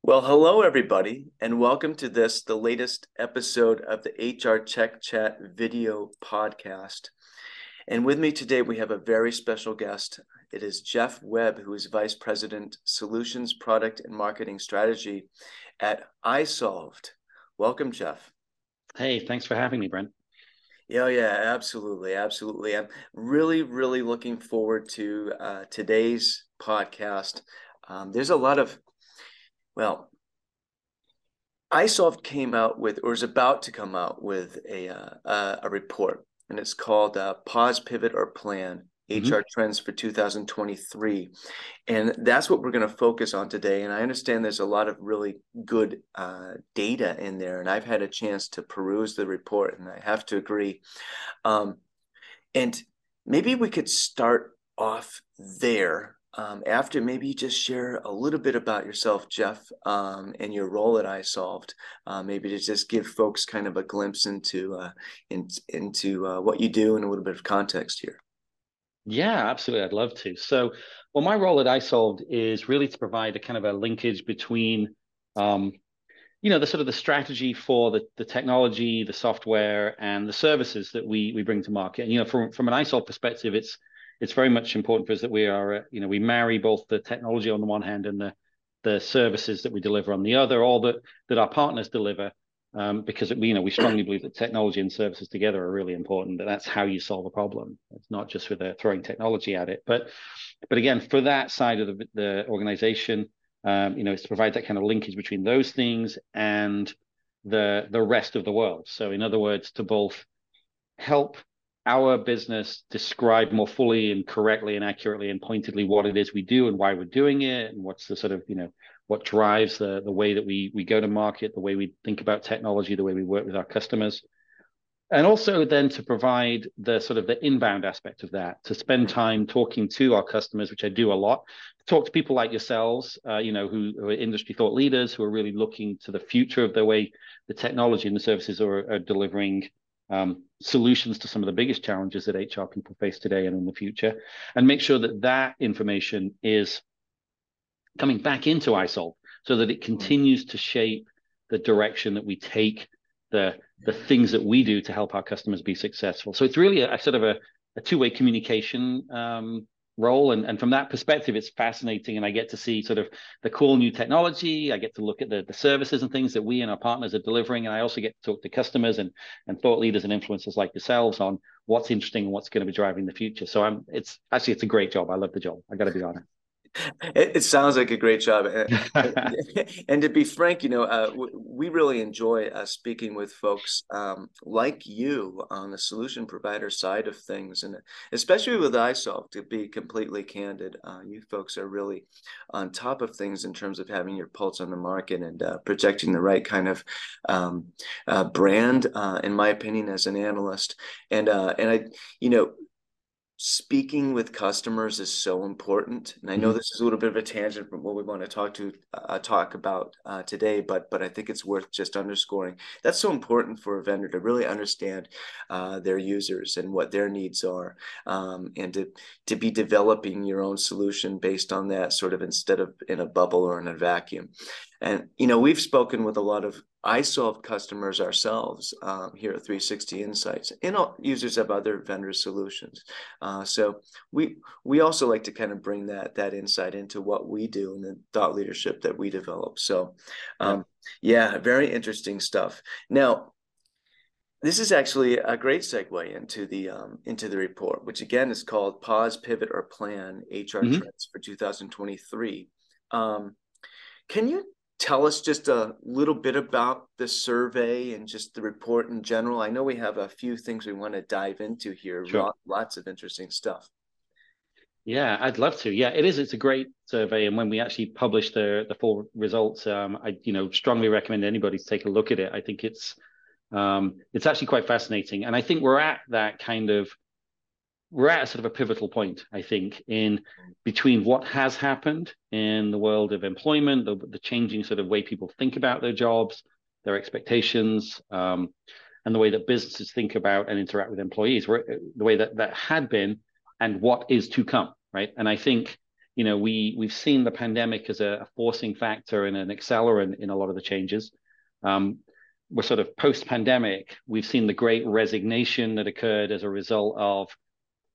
Well, hello, everybody, and welcome to this, the latest episode of the HR Tech Chat video podcast. And with me today, we have a very special guest. It is Jeff Webb, who is Vice President, Solutions, Product, and Marketing Strategy at iSolved. Welcome, Jeff. Hey, thanks for having me, Brent. Yeah, yeah, absolutely, absolutely. I'm really, really looking forward to uh, today's podcast. Um, there's a lot of well, iSolved came out with, or is about to come out with a uh, a report, and it's called uh, "Pause, Pivot, or Plan: mm-hmm. HR Trends for 2023," and that's what we're going to focus on today. And I understand there's a lot of really good uh, data in there, and I've had a chance to peruse the report, and I have to agree. Um, and maybe we could start off there um, after maybe you just share a little bit about yourself, Jeff, um, and your role at iSolved. Uh, maybe to just give folks kind of a glimpse into uh, in, into uh, what you do and a little bit of context here. Yeah, absolutely. I'd love to. So, well, my role at iSolved is really to provide a kind of a linkage between, um, you know, the sort of the strategy for the, the technology, the software, and the services that we we bring to market. And you know, from from an iSolved perspective, it's it's very much important for us that we are, uh, you know, we marry both the technology on the one hand and the the services that we deliver on the other, or that that our partners deliver, um, because we, you know, we strongly believe that technology and services together are really important. That that's how you solve a problem. It's not just with uh, throwing technology at it, but but again, for that side of the, the organization, um, you know, it's to provide that kind of linkage between those things and the the rest of the world. So, in other words, to both help our business describe more fully and correctly and accurately and pointedly what it is we do and why we're doing it and what's the sort of you know what drives the the way that we we go to market the way we think about technology the way we work with our customers. And also then to provide the sort of the inbound aspect of that to spend time talking to our customers which i do a lot. Talk to people like yourselves uh, you know who, who, are industry thought leaders who are really looking to the future of the way the technology and the services are, are delivering um, solutions to some of the biggest challenges that HR people face today and in the future, and make sure that that information is coming back into iSolve so that it continues to shape the direction that we take the the things that we do to help our customers be successful. So it's really a, a sort of a, a two way communication um, role. And, and from that perspective it's fascinating. And i get to see sort of the cool new technology. I get to look at the, the services and things that we and our partners are delivering. And i also get to talk to customers and, and thought leaders and influencers like yourselves on what's interesting and what's going to be driving the future. So i'm it's actually it's a great job. I love the job. I got to be honest it, it, sounds like a great job. and to be frank, you know, uh, we really enjoy uh, speaking with folks um, like you on the solution provider side of things, and especially with iSolve. To be completely candid, uh, you folks are really on top of things in terms of having your pulse on the market and uh, projecting the right kind of um, uh, brand, uh, in my opinion, as an analyst. And and I, you know speaking with customers is so important and i know mm-hmm. this is a little bit of a tangent from what we want to talk to uh, talk about uh, today but but i think it's worth just underscoring that's so important for a vendor to really understand uh, their users and what their needs are um, and to to be developing your own solution based on that sort of instead of in a bubble or in a vacuum and you know we've spoken with a lot of iSolve customers ourselves um, here at 3Sixty Insights, and users of other vendor solutions. Uh, so we we also like to kind of bring that that insight into what we do and the thought leadership that we develop. So, um, yeah. very interesting stuff. Now, this is actually a great segue into the um, into the report, which again is called "Pause, Pivot, or Plan: HR mm-hmm. Trends for 2023." Um, can you tell us just a little bit about the survey and just the report in general? I know we have a few things we want to dive into here. Sure. Lots of interesting stuff. Yeah, I'd love to. Yeah, it is. It's a great survey, and when we actually publish the the full results, um, I you know strongly recommend anybody to take a look at it. I think it's um, it's actually quite fascinating, and I think we're at that kind of we're at sort of a pivotal point, I think, in between what has happened in the world of employment, the, the changing sort of way people think about their jobs, their expectations, um, and the way that businesses think about and interact with employees, the way that that had been and what is to come, right? And I think, you know, we we've seen the pandemic as a, forcing factor and an accelerant in a lot of the changes. Um, we're sort of post-pandemic. We've seen the great resignation that occurred as a result of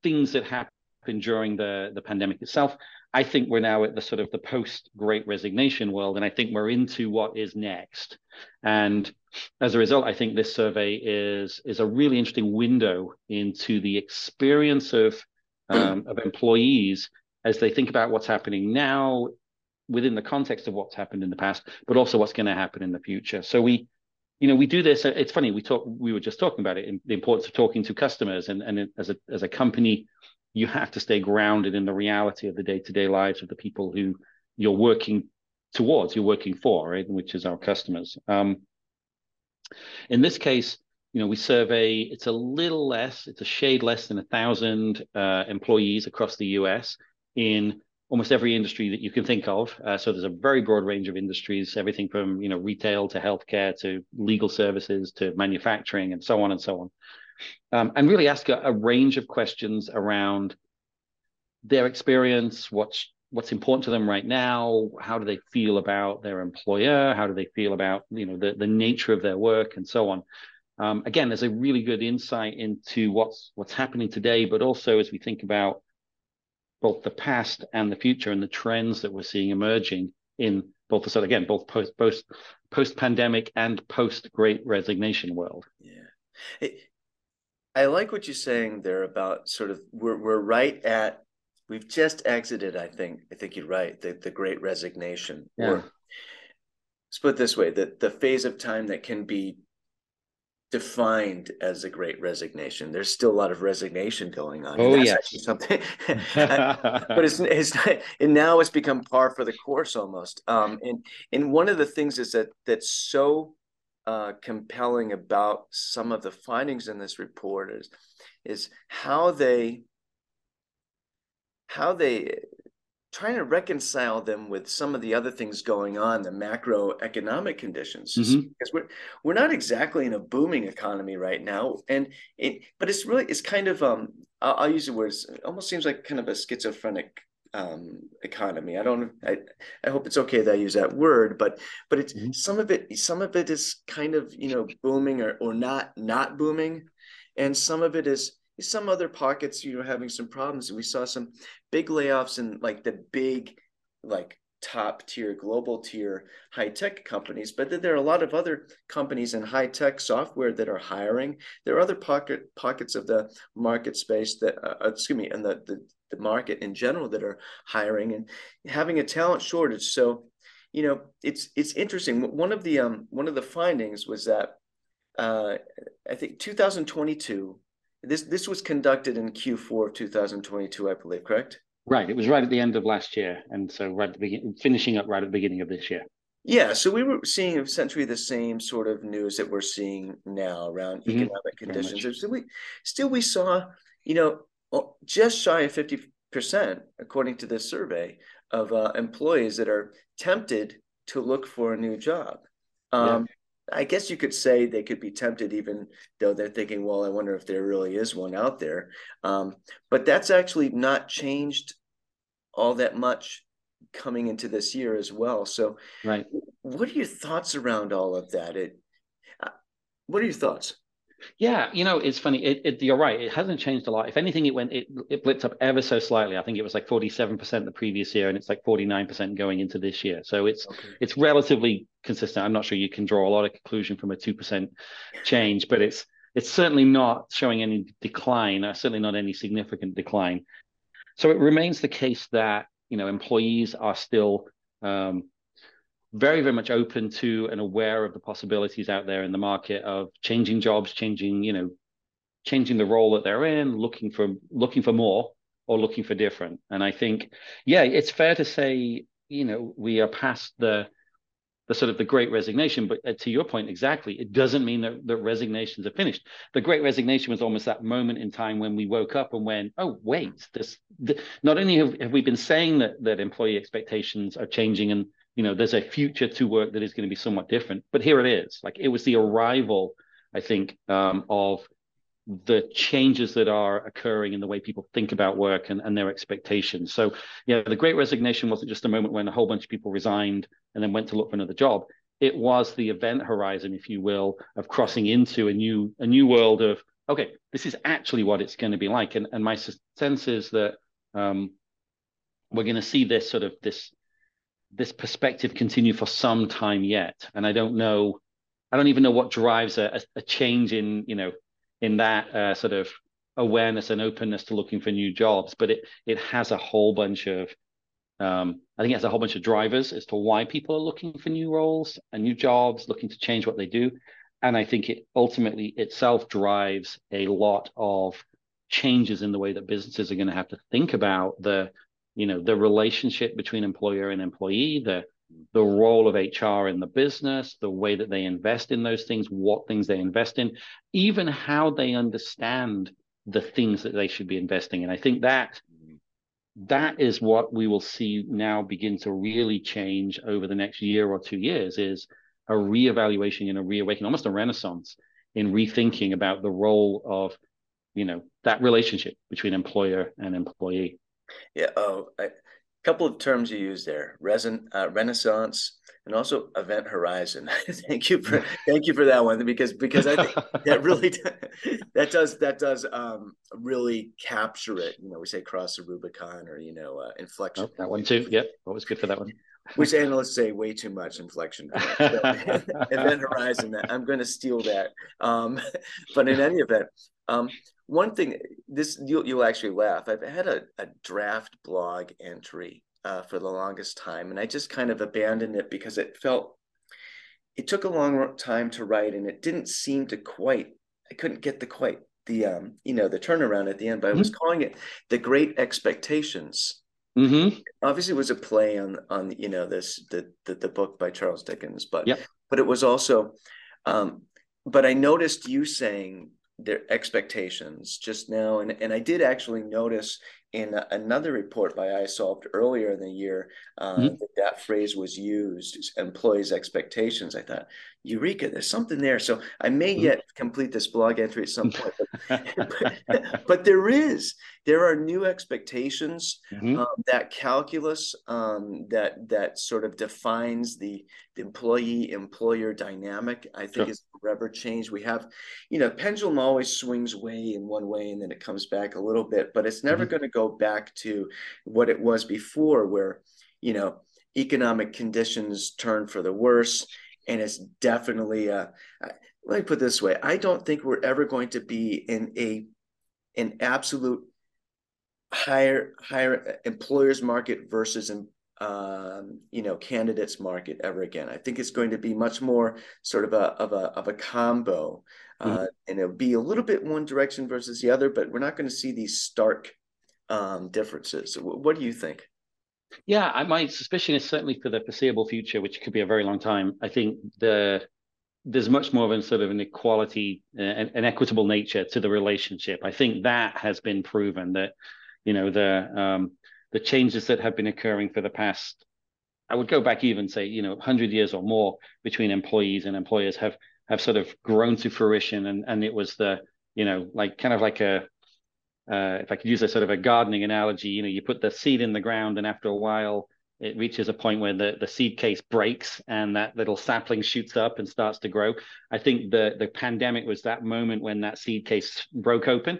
things that happened during the, the pandemic itself. I think we're now at the sort of the post-great resignation world, and I think we're into what is next. And as a result, I think this survey is is a really interesting window into the experience of um, of employees as they think about what's happening now within the context of what's happened in the past, but also what's going to happen in the future. So we you know, we do this. It's funny. We talk. We were just talking about it. and the importance of talking to customers, and and as a as a company, you have to stay grounded in the reality of the day to day lives of the people who you're working towards, you're working for, right? Which is our customers. Um, in this case, you know, we survey. It's a little less. It's a shade less than a thousand uh, employees across the U.S. in almost every industry that you can think of. Uh, so there's a very broad range of industries, everything from you know retail to healthcare to legal services to manufacturing and so on and so on. Um, and really ask a, a, range of questions around their experience, what's what's important to them right now, how do they feel about their employer, how do they feel about you know the, the nature of their work and so on. Um, again, there's a really good insight into what's what's happening today, but also as we think about both the past and the future and the trends that we're seeing emerging in both the sort of again both post post post pandemic and post great resignation world. Yeah. I like what you're saying there about sort of we're, we're right at we've just exited i think i think you're right the, the great resignation yeah. Or, let's put it this way that the phase of time that can be defined as a great resignation. There's still a lot of resignation going on. Oh yes, something. but it's it's not, and now it's become par for the course almost. Um, and and one of the things is that that's so uh, compelling about some of the findings in this report is is how they how they trying to reconcile them with some of the other things going on, the macroeconomic conditions, mm-hmm. because we're we're not exactly in a booming economy right now, and it, but it's really it's kind of um I'll, I'll use the words it almost seems like kind of a schizophrenic um, economy. I don't I I hope it's okay that I use that word, but but it's mm-hmm. some of it some of it is kind of you know booming or or not not booming, and some of it is some other pockets, you know, having some problems. We saw some big layoffs in like the big, like top tier, global tier high tech companies. But then there are a lot of other companies in high tech software that are hiring. There are other pocket pockets of the market space that, uh, uh, excuse me, and the, the the market in general that are hiring and having a talent shortage. So, you know, it's it's interesting. One of the um one of the findings was that uh, I think 2022 this this was conducted in Q4 of 2022, I believe, correct? Right. It was right at the end of last year, and so right at the beginning, finishing up right at the beginning of this year. Yeah, so we were seeing essentially the same sort of news that we're seeing now around mm-hmm. economic conditions. Still we, still, we saw, you know, just shy of fifty percent, according to this survey, of uh, employees that are tempted to look for a new job. Um, yeah. I guess you could say they could be tempted, even though they're thinking, well, I wonder if there really is one out there. Um, but that's actually not changed all that much coming into this year as well. So, right. What are your thoughts around all of that? It, uh, what are your thoughts? Yeah, you know, it's funny. It, it, you're right. It hasn't changed a lot. If anything, it went it it blipped up ever so slightly. I think it was like 47% the previous year, and it's like 49% going into this year. So it's okay. it's relatively consistent. I'm not sure you can draw a lot of conclusion from a two percent change, but it's it's certainly not showing any decline. Uh, certainly not any significant decline. So it remains the case that you know employees are still um, very, very much open to and aware of the possibilities out there in the market of changing jobs, changing, you know, changing the role that they're in, looking for looking for more or looking for different. And I think, yeah, it's fair to say, you know, we are past the the sort of the great resignation. But uh, to your point, exactly, it doesn't mean that, that resignations are finished. The great resignation was almost that moment in time when we woke up and went, oh, wait, this, the, not only have, have we been saying that, that employee expectations are changing and you know there's a future to work that is going to be somewhat different but here it is like it was the arrival i think um, of the changes that are occurring in the way people think about work and, and their expectations. So, yeah, the great resignation wasn't just a moment when a whole bunch of people resigned and then went to look for another job. It was the event horizon, if you will, of crossing into a new a new world of okay, this is actually what it's going to be like. And and my sense is that um, we're going to see this sort of this this perspective continue for some time yet. And I don't know, I don't even know what drives a, a change in you know in that uh, sort of awareness and openness to looking for new jobs. But it it has a whole bunch of um, I think it has a whole bunch of drivers as to why people are looking for new roles and new jobs, looking to change what they do. And I think it ultimately itself drives a lot of changes in the way that businesses are going to have to think about the, you know, the relationship between employer and employee, the the role of HR in the business, the way that they invest in those things, what things they invest in, even how they understand the things that they should be investing in. I think that mm-hmm. that is what we will see now begin to really change over the next year or two years is a reevaluation and a reawakening, almost a renaissance in rethinking about the role of, you know, that relationship between employer and employee. Yeah. Oh, a couple of terms you use there: resin, uh, renaissance, and also event horizon. thank you for thank you for that one because because I think that really that does that does um, really capture it. You know, we say cross the Rubicon or you know uh, inflection. Oh, that one too. Yep, always good for that one. Which analysts say way too much inflection event horizon. I'm going to steal that. Um, but in any event, um, one thing this you'll, you'll actually laugh. I've had a, a draft blog entry uh, for the longest time, and I just kind of abandoned it because it felt it took a long time to write, and it didn't seem to quite. I couldn't get the quite the um you know the turnaround at the end, but mm-hmm. I was mm-hmm. calling it the Great Expectations. Mm-hmm. Obviously, it was a play on on you know this the the, the book by Charles Dickens, but yep. but it was also. Um, but I noticed you saying their expectations just now, and and I did actually notice in another report by iSolved earlier in the year, uh, mm-hmm. that, that phrase was used, employees' expectations. I thought, Eureka, there's something there. So I may mm-hmm. yet complete this blog entry at some point, but, but, but, there is. There are new expectations. Mm-hmm. Um, that calculus um, that that sort of defines the, the employee-employer dynamic, I think, sure. is forever changed. We have, you know, pendulum always swings way in one way and then it comes back a little bit, but it's never mm-hmm. going to go back to what it was before, where you know economic conditions turn for the worse and it's definitely uh, let me put this way. I don't think we're ever going to be in a an absolute higher higher employers market versus um, you know candidates market ever again. I think it's going to be much more sort of a of a of a combo uh, mm-hmm. and it'll be a little bit one direction versus the other but we're not going to see these stark um, differences. What do you think yeah, my suspicion is certainly for the foreseeable future, which could be a very long time. I think the there's much more of a sort of an equality, uh, an, an, equitable nature to the relationship. I think that has been proven that, you know, the um, the changes that have been occurring for the past, I would go back even say, you know, hundred years or more between employees and employers have have sort of grown to fruition, and and it was the, you know, like kind of like a uh, if I could use a sort of a gardening analogy, you know, you put the seed in the ground, and after a while, it reaches a point where the, the seed case breaks and that little sapling shoots up and starts to grow. I think the the pandemic was that moment when that seed case broke open,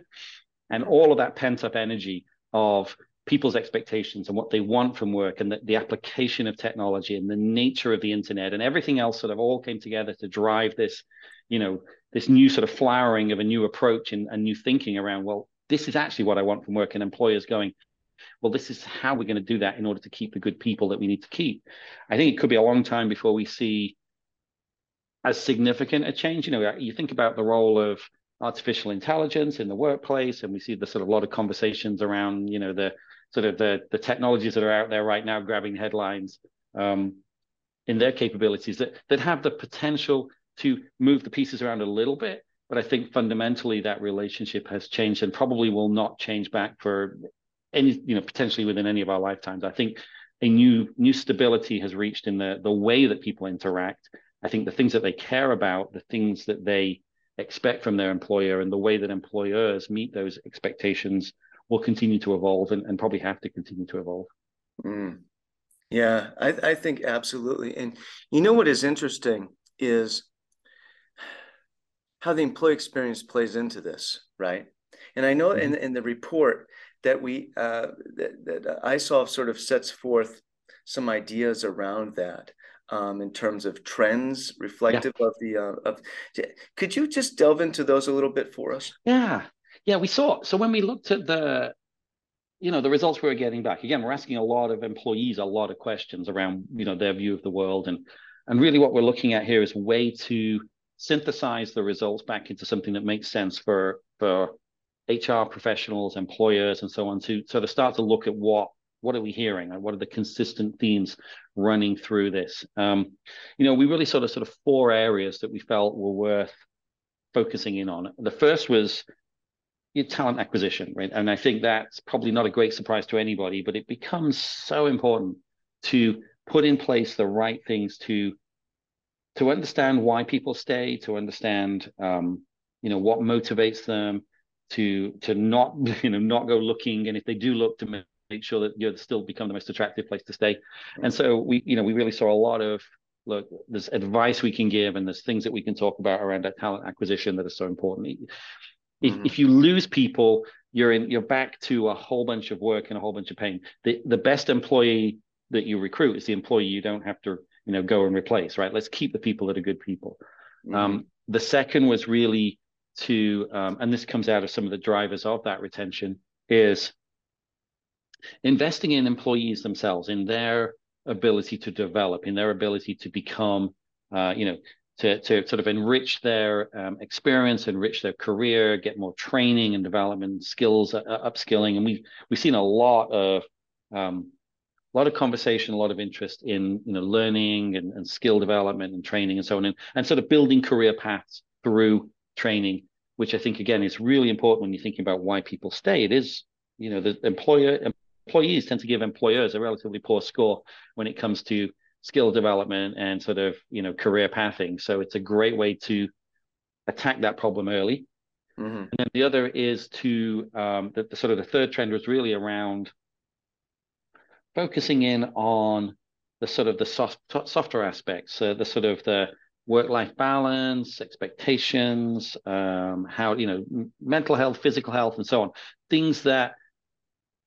and all of that pent up energy of people's expectations and what they want from work and the, the application of technology and the nature of the internet and everything else sort of all came together to drive this, you know, this new sort of flowering of a new approach and, and new thinking around, well, this is actually what I want from work, and employers going, well, this is how we're going to do that in order to keep the good people that we need to keep. I think it could be a long time before we see as significant a change. You know, you think about the role of artificial intelligence in the workplace, and we see the sort of lot of conversations around, you know, the sort of the the technologies that are out there right now grabbing headlines um, in their capabilities that that have the potential to move the pieces around a little bit but I think fundamentally that relationship has changed and probably will not change back for any, you know, potentially within any of our lifetimes. I think a new new stability has reached in the the way that people interact. I think the things that they care about, the things that they expect from their employer and the way that employers meet those expectations will continue to evolve and, and probably have to continue to evolve. Mm. Yeah, I, I think absolutely. And you know what is interesting is how the employee experience plays into this, right? And I know mm-hmm. in, in the report that we uh, that, that iSolve sort of sets forth some ideas around that um, in terms of trends reflective yeah. of the uh, of. Could you just delve into those a little bit for us? Yeah, yeah. We saw so when we looked at the, you know, the results we were getting back. Again, we're asking a lot of employees a lot of questions around you know their view of the world and and really what we're looking at here is way to synthesize the results back into something that makes sense for for HR professionals, employers, and so on to sort of start to look at what what are we hearing and what are the consistent themes running through this. Um, you know, we really sort of sort of four areas that we felt were worth focusing in on. The first was your talent acquisition, right? And I think that's probably not a great surprise to anybody, but it becomes so important to put in place the right things to to understand why people stay, to understand um, you know what motivates them, to to not you know not go looking, and if they do look, to make sure that you still become the most attractive place to stay. And so we you know we really saw a lot of look there's advice we can give and there's things that we can talk about around that talent acquisition that are so important. If, mm-hmm. if you lose people, you're in you're back to a whole bunch of work and a whole bunch of pain. The the best employee that you recruit is the employee you don't have to you know go and replace right? Let's keep the people that are good people. Mm-hmm. um, the second was really to um, and this comes out of some of the drivers of that retention is investing in employees themselves in their ability to develop in their ability to become uh, you know to, to sort of enrich their um, experience enrich their career get more training and development skills uh, upskilling. And we've we've seen a lot of um, a lot of conversation, a lot of interest in you know learning and, and skill development and training and so on, and, and sort of building career paths through training, which I think again is really important when you're thinking about why people stay. It is you know the employer employees tend to give employers a relatively poor score when it comes to skill development and sort of you know career pathing. So it's a great way to attack that problem early. Mm-hmm. And then the other is to um, the, the sort of the third trend was really around focusing in on the sort of the soft, softer aspects, uh, the sort of the work-life balance, expectations, um, how you know mental health, physical health, and so on. Things that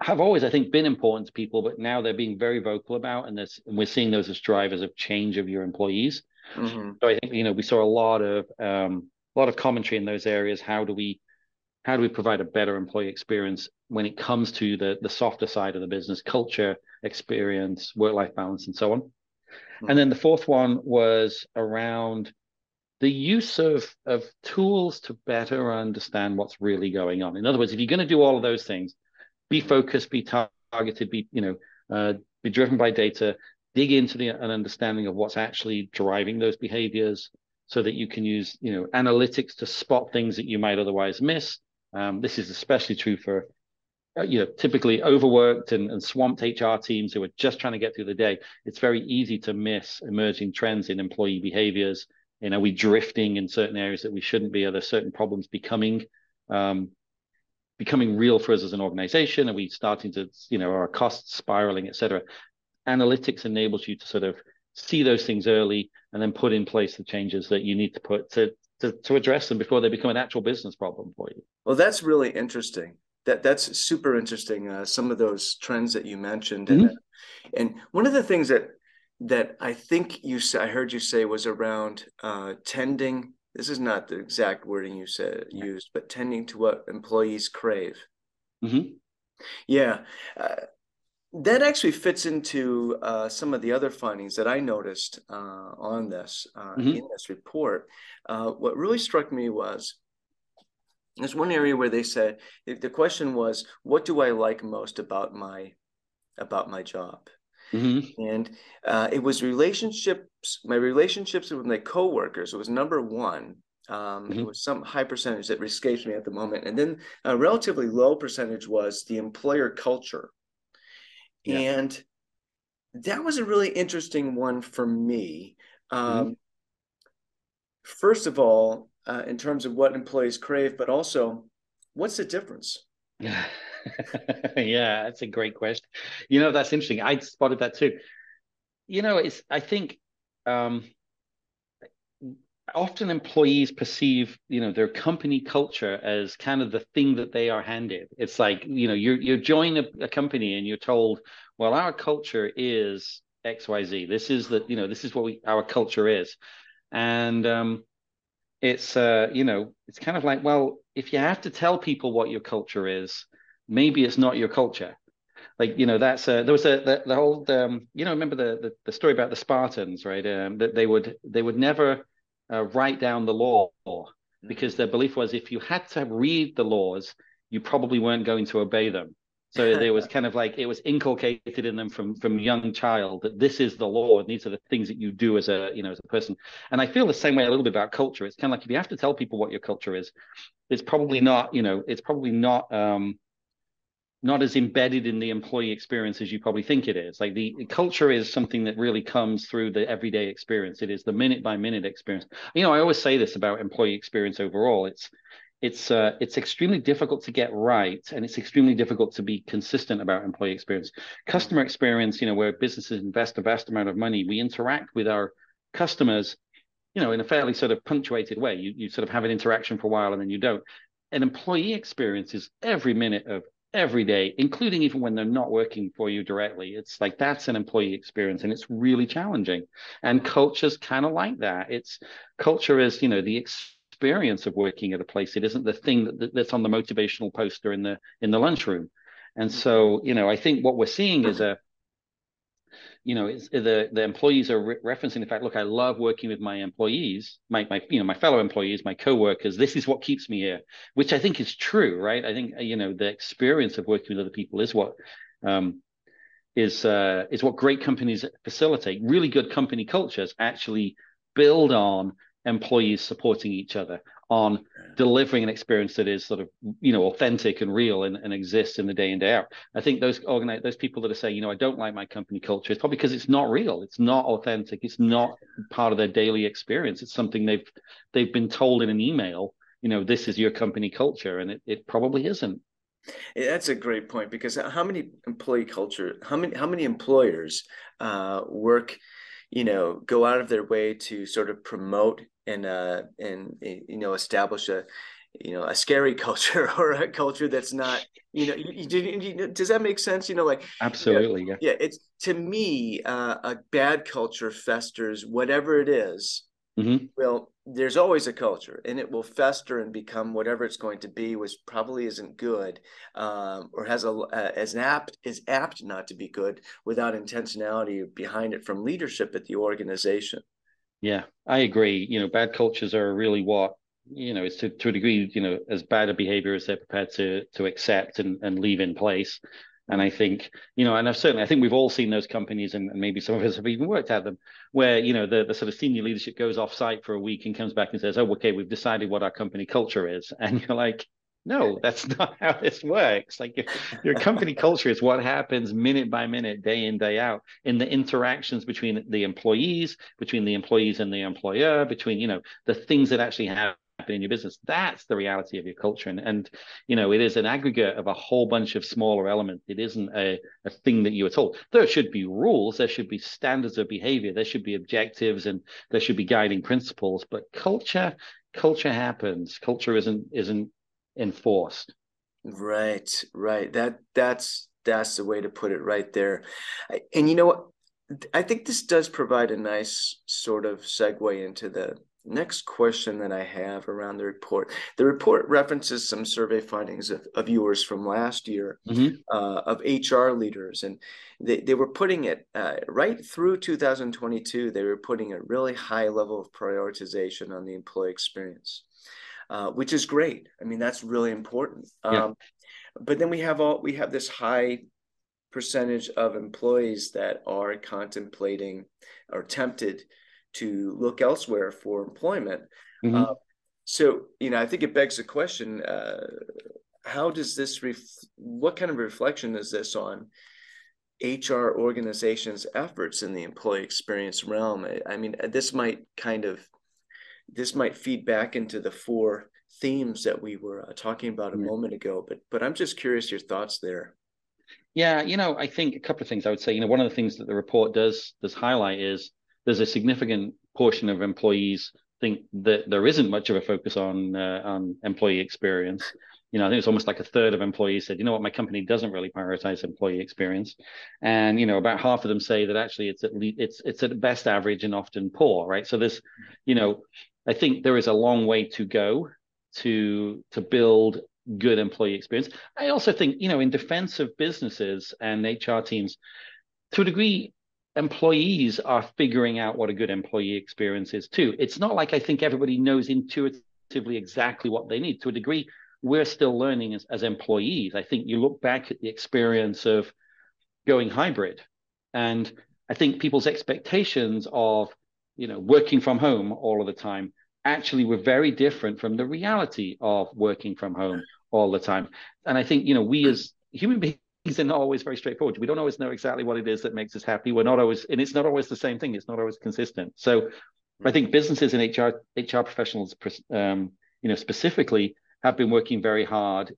have always, I think, been important to people, but now they're being very vocal about, and, this, and we're seeing those as drivers of change of your employees. Mm-hmm. So I think you know we saw a lot of um, a lot of commentary in those areas. How do we how do we provide a better employee experience when it comes to the the softer side of the business, culture, experience, work life balance, and so on. Mm-hmm. And then the fourth one was around the use of of tools to better understand what's really going on. In other words, if you're going to do all of those things, be focused, be targeted, be you know, uh, be driven by data, dig into the an understanding of what's actually driving those behaviors, so that you can use you know analytics to spot things that you might otherwise miss. Um, this is especially true for uh, you know typically overworked and, and swamped HR teams who are just trying to get through the day, it's very easy to miss emerging trends in employee behaviors. You know, we drifting in certain areas that we shouldn't be. Are there certain problems becoming um, becoming real for us as an organization? Are we starting to, you know, are our costs spiraling, et cetera? Analytics enables you to sort of see those things early and then put in place the changes that you need to put to to, to address them before they become an actual business problem for you. Well, that's really interesting that that's super interesting. Uh, some of those trends that you mentioned, mm-hmm. and, and one of the things that that I think you I heard you say was around uh, tending. This is not the exact wording you said used, but tending to what employees crave. Mm-hmm. Yeah, uh, that actually fits into uh, some of the other findings that I noticed uh, on this uh, mm-hmm. in this report. Uh, what really struck me was there's one area where they said the question was, "What do I like most about my about my job?" Mm-hmm. And uh, it was relationships. My relationships with my coworkers was number one. Um, mm-hmm. It was some high percentage that escapes me at the moment, and then a relatively low percentage was the employer culture. Yeah. And that was a really interesting one for me. Mm-hmm. Um, mm-hmm. First of all, uh, in terms of what employees crave, but also what's the difference? yeah, that's a great question. You know, that's interesting. I spotted that too. You know, it's I think um, often employees perceive you know their company culture as kind of the thing that they are handed. It's like you know you're you join a, a company and you're told well our culture is xyz this is the you know this is what we our culture is. And um it's uh you know it's kind of like well if you have to tell people what your culture is maybe it's not your culture. Like you know that's uh, there was a the, the whole um, you know remember the, the, the story about the Spartans right? Um, that they would they would never uh, write down the law mm-hmm. because their belief was if you had to read the laws, you probably weren't going to obey them. So there was kind of like it was inculcated in them from from young child that this is the law and these are the things that you do as a you know as a person. And I feel the same way a little bit about culture. It's kind of like if you have to tell people what your culture is, it's probably not you know it's probably not um, not as embedded in the employee experience as you probably think it is. Like the, culture is something that really comes through the everyday experience. It is the minute by minute experience. You know, I always say this about employee experience overall. It's it's uh, it's extremely difficult to get right, and it's extremely difficult to be consistent about employee experience. Customer experience, you know, where businesses invest a vast amount of money, we interact with our customers, you know, in a fairly sort of punctuated way. You you sort of have an interaction for a while and then you don't. An employee experience is every minute of every day, including even when they're not working for you directly. It's like that's an employee experience and it's really challenging. And culture's kind of like that. It's culture is, you know, the experience of working at a place. It isn't the thing that, that's on the motivational poster in the in the lunchroom. And so, you know, I think what we're seeing is a you know, the the employees are re- referencing the fact, look, I love working with my employees, my my you know my fellow employees, my coworkers. This is what keeps me here, which I think is true, right? I think you know the experience of working with other people is what um, is uh, is what great companies facilitate. Really good company cultures actually build on employees supporting each other on delivering an experience that is sort of you know authentic and real and, and exists in the day in day out. I think those organize those people that are saying you know i don't like my company culture it's probably because it's not real it's not authentic it's not part of their daily experience it's something they've they've been told in an email you know this is your company culture and it, it probably isn't. That's a great point because how many employee culture how many how many employers uh, work you know go out of their way to sort of promote and uh, and you know establish a you know a scary culture or a culture that's not you know you, you, you, does that make sense you know like absolutely yeah yeah it's to me uh, a bad culture festers whatever it is, mm-hmm. well there's always a culture and it will fester and become whatever it's going to be which probably isn't good um, or has a uh, as apt is apt not to be good without intentionality behind it from leadership at the organization yeah, I agree. You know, bad cultures are really what you know it's to, to a degree you know as bad a behavior as they're prepared to to accept and, and leave in place and i think you know and i've certainly i think we've all seen those companies and, and maybe some of us have even worked at them where you know the, the sort of senior leadership goes off site for a week and comes back and says oh okay we've decided what our company culture is and you're like no, that's not how this works. Like your, your company culture is what happens minute by minute, day in, day out, in the interactions between the employees, between the employees and the employer, between, you know, the things that actually happen in your business. That's the reality of your culture. And, and you know, it is an aggregate of a whole bunch of smaller elements. It isn't a, a thing that you are told. There should be rules, there should be standards of behavior, there should be objectives, and there should be guiding principles. But culture, culture happens. Culture isn't isn't enforced. Right, right. That that's that's the way to put it right there. And you know what? I think this does provide a nice sort of segue into the next question that I have around the report. The report references some survey findings of, of yours from last year mm-hmm. uh, of HR leaders, and they, they were putting it uh, right through 2022. They were putting a really high level of prioritization on the employee experience uh, which is great. I mean, that's really important. Yeah. Um, but then we have all we have this high percentage of employees that are contemplating or tempted to look elsewhere for employment. Mm-hmm. Uh, so, you know, I think it begs the question: uh, How does this? Ref- what kind of reflection is this on? HR organizations' efforts in the employee experience realm. I mean, this might kind of this might feed back into the four themes that we were uh, talking about a yeah. moment ago. But but I'm just curious your thoughts there. Yeah, you know, I think a couple of things I would say. You know, one of the things that the report does does highlight is there's a significant portion of employees think that there isn't much of a focus on uh, on employee experience. You know, I think it's almost like a third of employees said, you know what, my company doesn't really prioritize employee experience, and you know, about half of them say that actually it's at least it's it's at best average and often poor, right? So there's, you know, I think there is a long way to go to to build good employee experience. I also think, you know, in defense of businesses and HR teams, to a degree, employees are figuring out what a good employee experience is too. It's not like I think everybody knows intuitively exactly what they need. To a degree, we're still learning as, as employees. I think you look back at the experience of going hybrid, and I think people's expectations of, you know, working from home all of the time actually were very different from the reality of working from home all the time. And I think, you know, we as human beings are not always very straightforward. We don't always know exactly what it is that makes us happy. We're not always, and it's not always the same thing. It's not always consistent. So I think businesses and HR HR professionals, um, you know, specifically have been working very hard,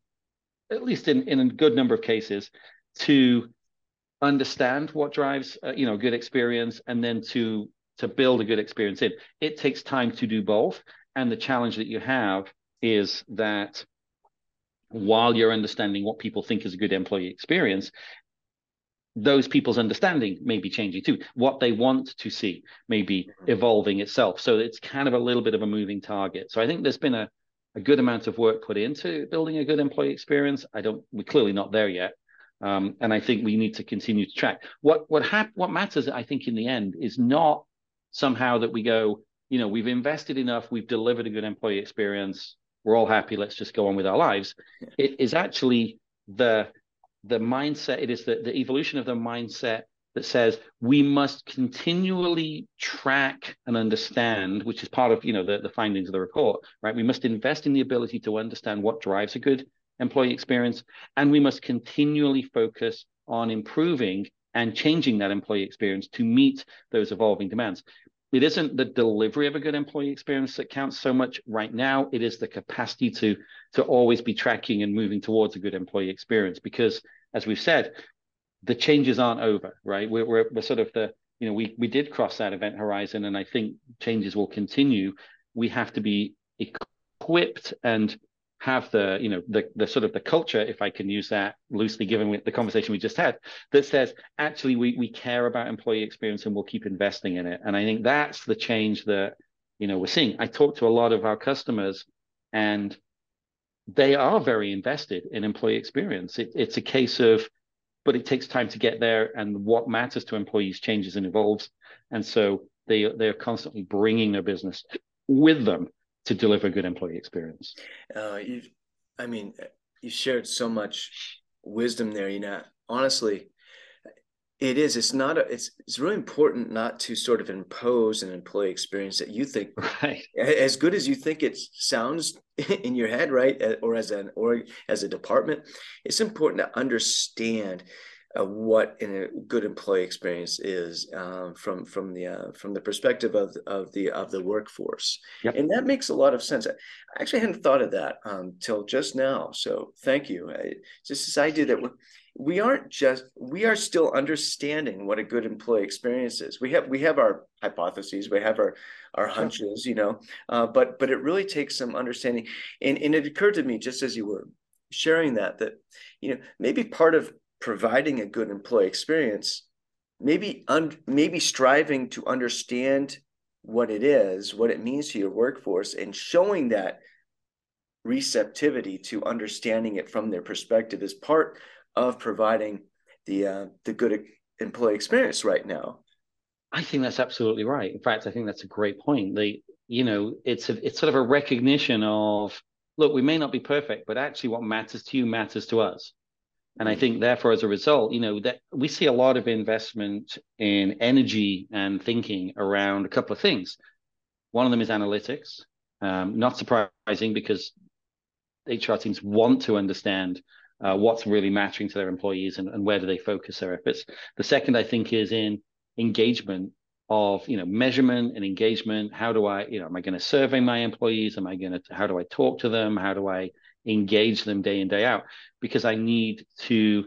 at least in in a good number of cases, to understand what drives uh, you know good experience and then to to build a good experience in. It takes time to do both, and the challenge that you have is that while you're understanding what people think is a good employee experience, those people's understanding may be changing too. What they want to see may be mm-hmm. evolving itself. So it's kind of a little bit of a moving target. So I think there's been a, a good amount of work put into building a good employee experience. I don't, we're clearly not there yet. Um, and I think we need to continue to track. What what hap- what matters, I think, in the end, is not somehow that we go, you know, we've invested enough, we've delivered a good employee experience, we're all happy let's just go on with our lives. It is actually the the mindset it is the, the evolution of the mindset that says we must continually track and understand which is part of you know the, the findings of the report right? We must invest in the ability to understand what drives a good employee experience and we must continually focus on improving and changing that employee experience to meet those evolving demands it isn't the delivery of a good employee experience that counts so much right now. It is the capacity to to always be tracking and moving towards a good employee experience. Because as we've said, the changes aren't over, right? We're we're, we're sort of the you know we we did cross that event horizon, and I think changes will continue. We have to be equipped and have the you know the the sort of the culture if i can use that loosely given the conversation we just had that says actually we we care about employee experience and we'll keep investing in it. And i think that's the change that you know we're seeing. I talk to a lot of our customers and they are very invested in employee experience. It, it's a case of but it takes time to get there and what matters to employees changes and evolves. And so they they're constantly bringing their business with them to deliver a good employee experience. Uh, you, I mean, you shared so much wisdom there. You know, honestly, it is. It's not. A, it's. It's really important not to sort of impose an employee experience that you think right as good as you think it sounds in your head, right, or as an or as a department. It's important to understand uh, what a good employee experience is um, from from the uh, from the perspective of of the of the workforce, yep. and that makes a lot of sense. I actually hadn't thought of that um, till just now, so thank you. I, just this idea that we're, we aren't just we are still understanding what a good employee experience is. We have we have our hypotheses, we have our our hunches, you know, uh, but but it really takes some understanding. And and it occurred to me just as you were sharing that that you know maybe part of providing a good employee experience, maybe un- maybe striving to understand what it is, what it means to your workforce, and showing that receptivity to understanding it from their perspective is part of providing the uh, the good employee experience right now. I think that's absolutely right. In fact, I think that's a great point. The you know it's a, it's sort of a recognition of look, we may not be perfect, but actually, what matters to you matters to us. And I think, therefore, as a result, you know, that we see a lot of investment in energy and thinking around a couple of things. One of them is analytics. Um, not surprising because HR teams want to understand uh, what's really mattering to their employees and, and where do they focus their efforts. The second, I think, is in engagement of you know measurement and engagement how do i you know am i going to survey my employees am i going to how do i talk to them how do i engage them day in day out because i need to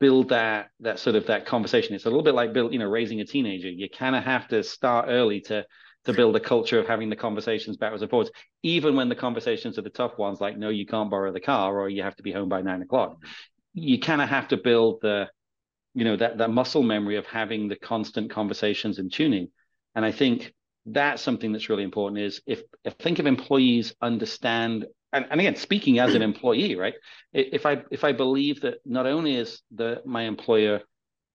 build that that sort of that conversation. It's a little bit like build you know raising a teenager. You kind of have to start early to to build a culture of having the conversations backwards and forwards even when the conversations are the tough ones like no you can't borrow the car or you have to be home by nine o'clock. You kind of have to build the you know that that muscle memory of having the constant conversations and tuning. And i think that's something that's really important is if, if think of employees understand and, and again speaking as an employee right if i if i believe that not only is the my employer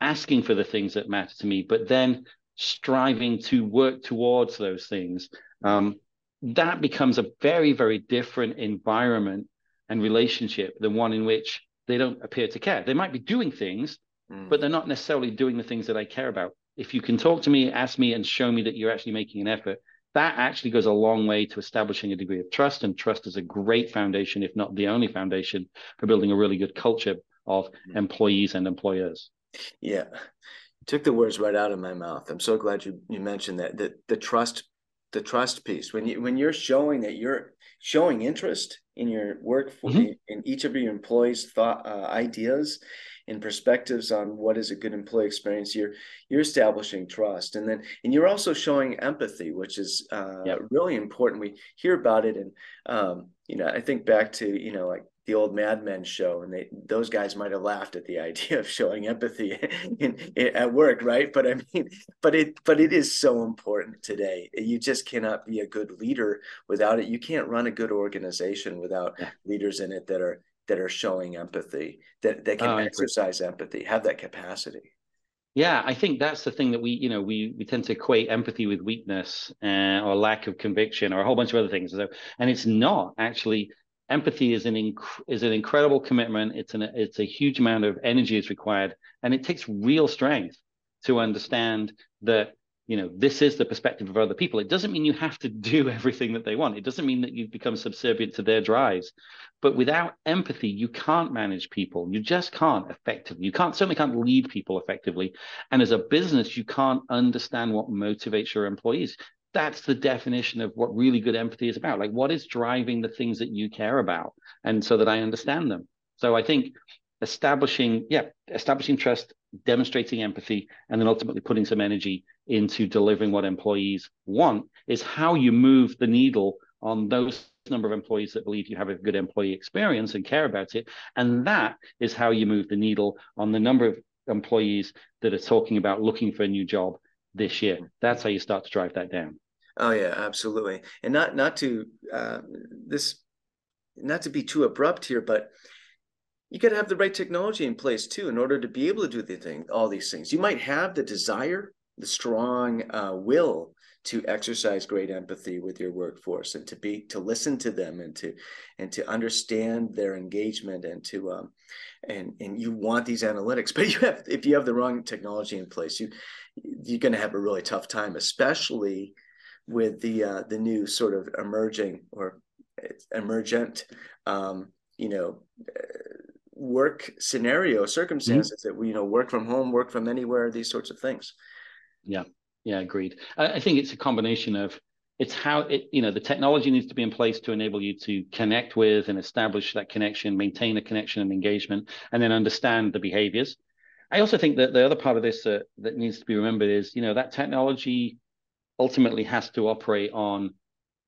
asking for the things that matter to me but then striving to work towards those things um, that becomes a very very different environment and relationship than one in which they don't appear to care they might be doing things mm. but they're not necessarily doing the things that I care about. If you can talk to me, ask me, and show me that you're actually making an effort, that actually goes a long way to establishing a degree of trust. And trust is a great foundation, if not the only foundation, for building a really good culture of mm. employees and employers. Yeah. took the words right out of my mouth. I'm so glad you, you mentioned that. The the trust the trust piece when you when you're showing that you're showing interest in your work for mm-hmm. in each of your employees thought uh, ideas and perspectives on what is a good employee experience you're you're establishing trust and then and you're also showing empathy which is uh, yep. really important we hear about it and um, you know i think back to you know like the old Mad Men show, and they those guys might have laughed at the idea of showing empathy in, in, at work, right? But I mean, but it but it is so important today. You just cannot be a good leader without it. You can't run a good organization without yeah. leaders in it that are that are showing empathy, that that can oh, exercise empathy, have that capacity. Yeah, I think that's the thing that we, you know, we we tend to equate empathy with weakness uh, or lack of conviction or a whole bunch of other things. So, and it's not actually empathy is an inc- is an incredible commitment. It's an it's a huge amount of energy is required, and it takes real strength to understand that you know this is the perspective of other people. It doesn't mean you have to do everything that they want. It doesn't mean that you become subservient to their drives. But without empathy, you can't manage people. You just can't effectively. You can't certainly can't lead people effectively. And as a business, you can't understand what motivates your employees that's the definition of what really good empathy is about. Like, what is driving the things that you care about? And so that I understand them. So I think establishing, yeah, establishing trust, demonstrating empathy, and then ultimately putting some energy into delivering what employees want is how you move the needle on those number of employees that believe you have a good employee experience and care about it. And that is how you move the needle on the number of employees that are talking about looking for a new job this year. That's how you start to drive that down. Oh yeah, absolutely. And not not to uh, this, not to be too abrupt here, but you got to have the right technology in place too in order to be able to do the thing, all these things. You might have the desire, the strong uh, will to exercise great empathy with your workforce and to be to listen to them and to and to understand their engagement and to um and and you want these analytics but you have if you have the wrong technology in place you you're going to have a really tough time, especially with the uh, the new sort of emerging or emergent, um, you know, work scenario circumstances mm-hmm. that we you know work from home, work from anywhere, these sorts of things. Yeah, yeah, agreed. I, I think it's a combination of it's how it you know the technology needs to be in place to enable you to connect with and establish that connection maintain a connection and engagement and then understand the behaviors I also think that the other part of this uh, that needs to be remembered is, you know, that technology ultimately has to operate on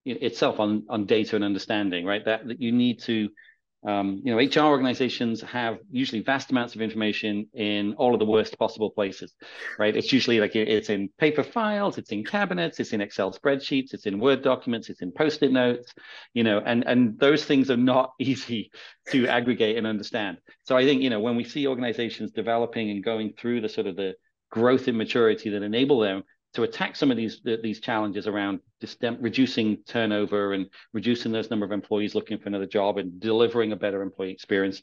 itself on on data and understanding, right? That that you need to um, you know, HR organizations have usually vast amounts of information in all of the worst possible places, right? It's usually like it's in paper files, it's in cabinets, it's in Excel spreadsheets, it's in Word documents, it's in post-it notes, you know, and and those things are not easy to aggregate and understand. So I think you know when we see organizations developing and going through the sort of the growth and maturity that enable them to attack some of these these challenges around reducing turnover and reducing those number of employees looking for another job and delivering a better employee experience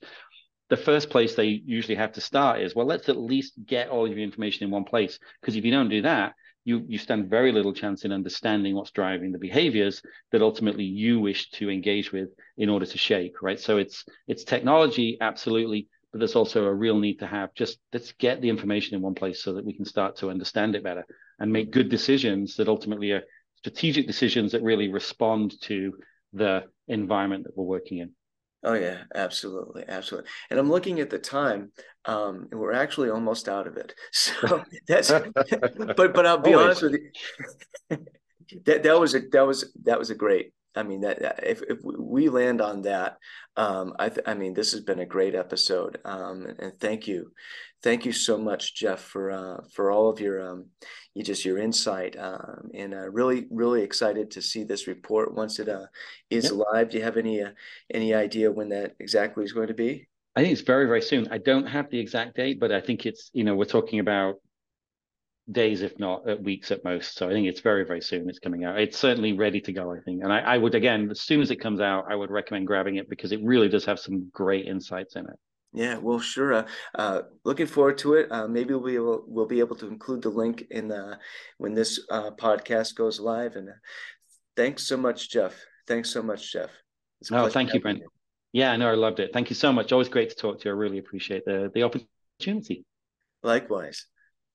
the first place they usually have to start is well let's at least get all of your information in one place. Because if you don't do that you you stand very little chance in understanding what's driving the behaviors that ultimately you wish to engage with in order to shape right? So it's it's technology absolutely but there's also a real need to have just let's get the information in one place so that we can start to understand it better and make good decisions that ultimately are strategic decisions that really respond to the environment that we're working in. Oh yeah, absolutely, absolutely. And I'm looking at the time, um, and we're actually almost out of it. So that's, but but I'll be Always. honest with you, that that was a that was that was a great I mean that if, if we land on that, um, I th- I mean this has been a great episode, um, and, thank you, thank you so much, Jeff, for uh, for all of your um, you just your insight, um, and uh, really really excited to see this report once it uh, is yep. live. Do you have any uh, any idea when that exactly is going to be? I think it's very very soon. I don't have the exact date, but I think it's you know we're talking about days, if not at weeks at most. So I think it's very, very soon it's coming out. It's certainly ready to go, I think. And I, I would, again, as soon as it comes out, I would recommend grabbing it because it really does have some great insights in it. Yeah, well, sure. Uh, uh, looking forward to it. Uh, maybe we'll be able we'll be able to include the link in the when this uh, podcast goes live. And uh, thanks so much, Jeff. Thanks so much, Jeff. Oh, thank you, Brent. You. Yeah, no, I loved it. Thank you so much. Always great to talk to you. I really appreciate the the opportunity. Likewise.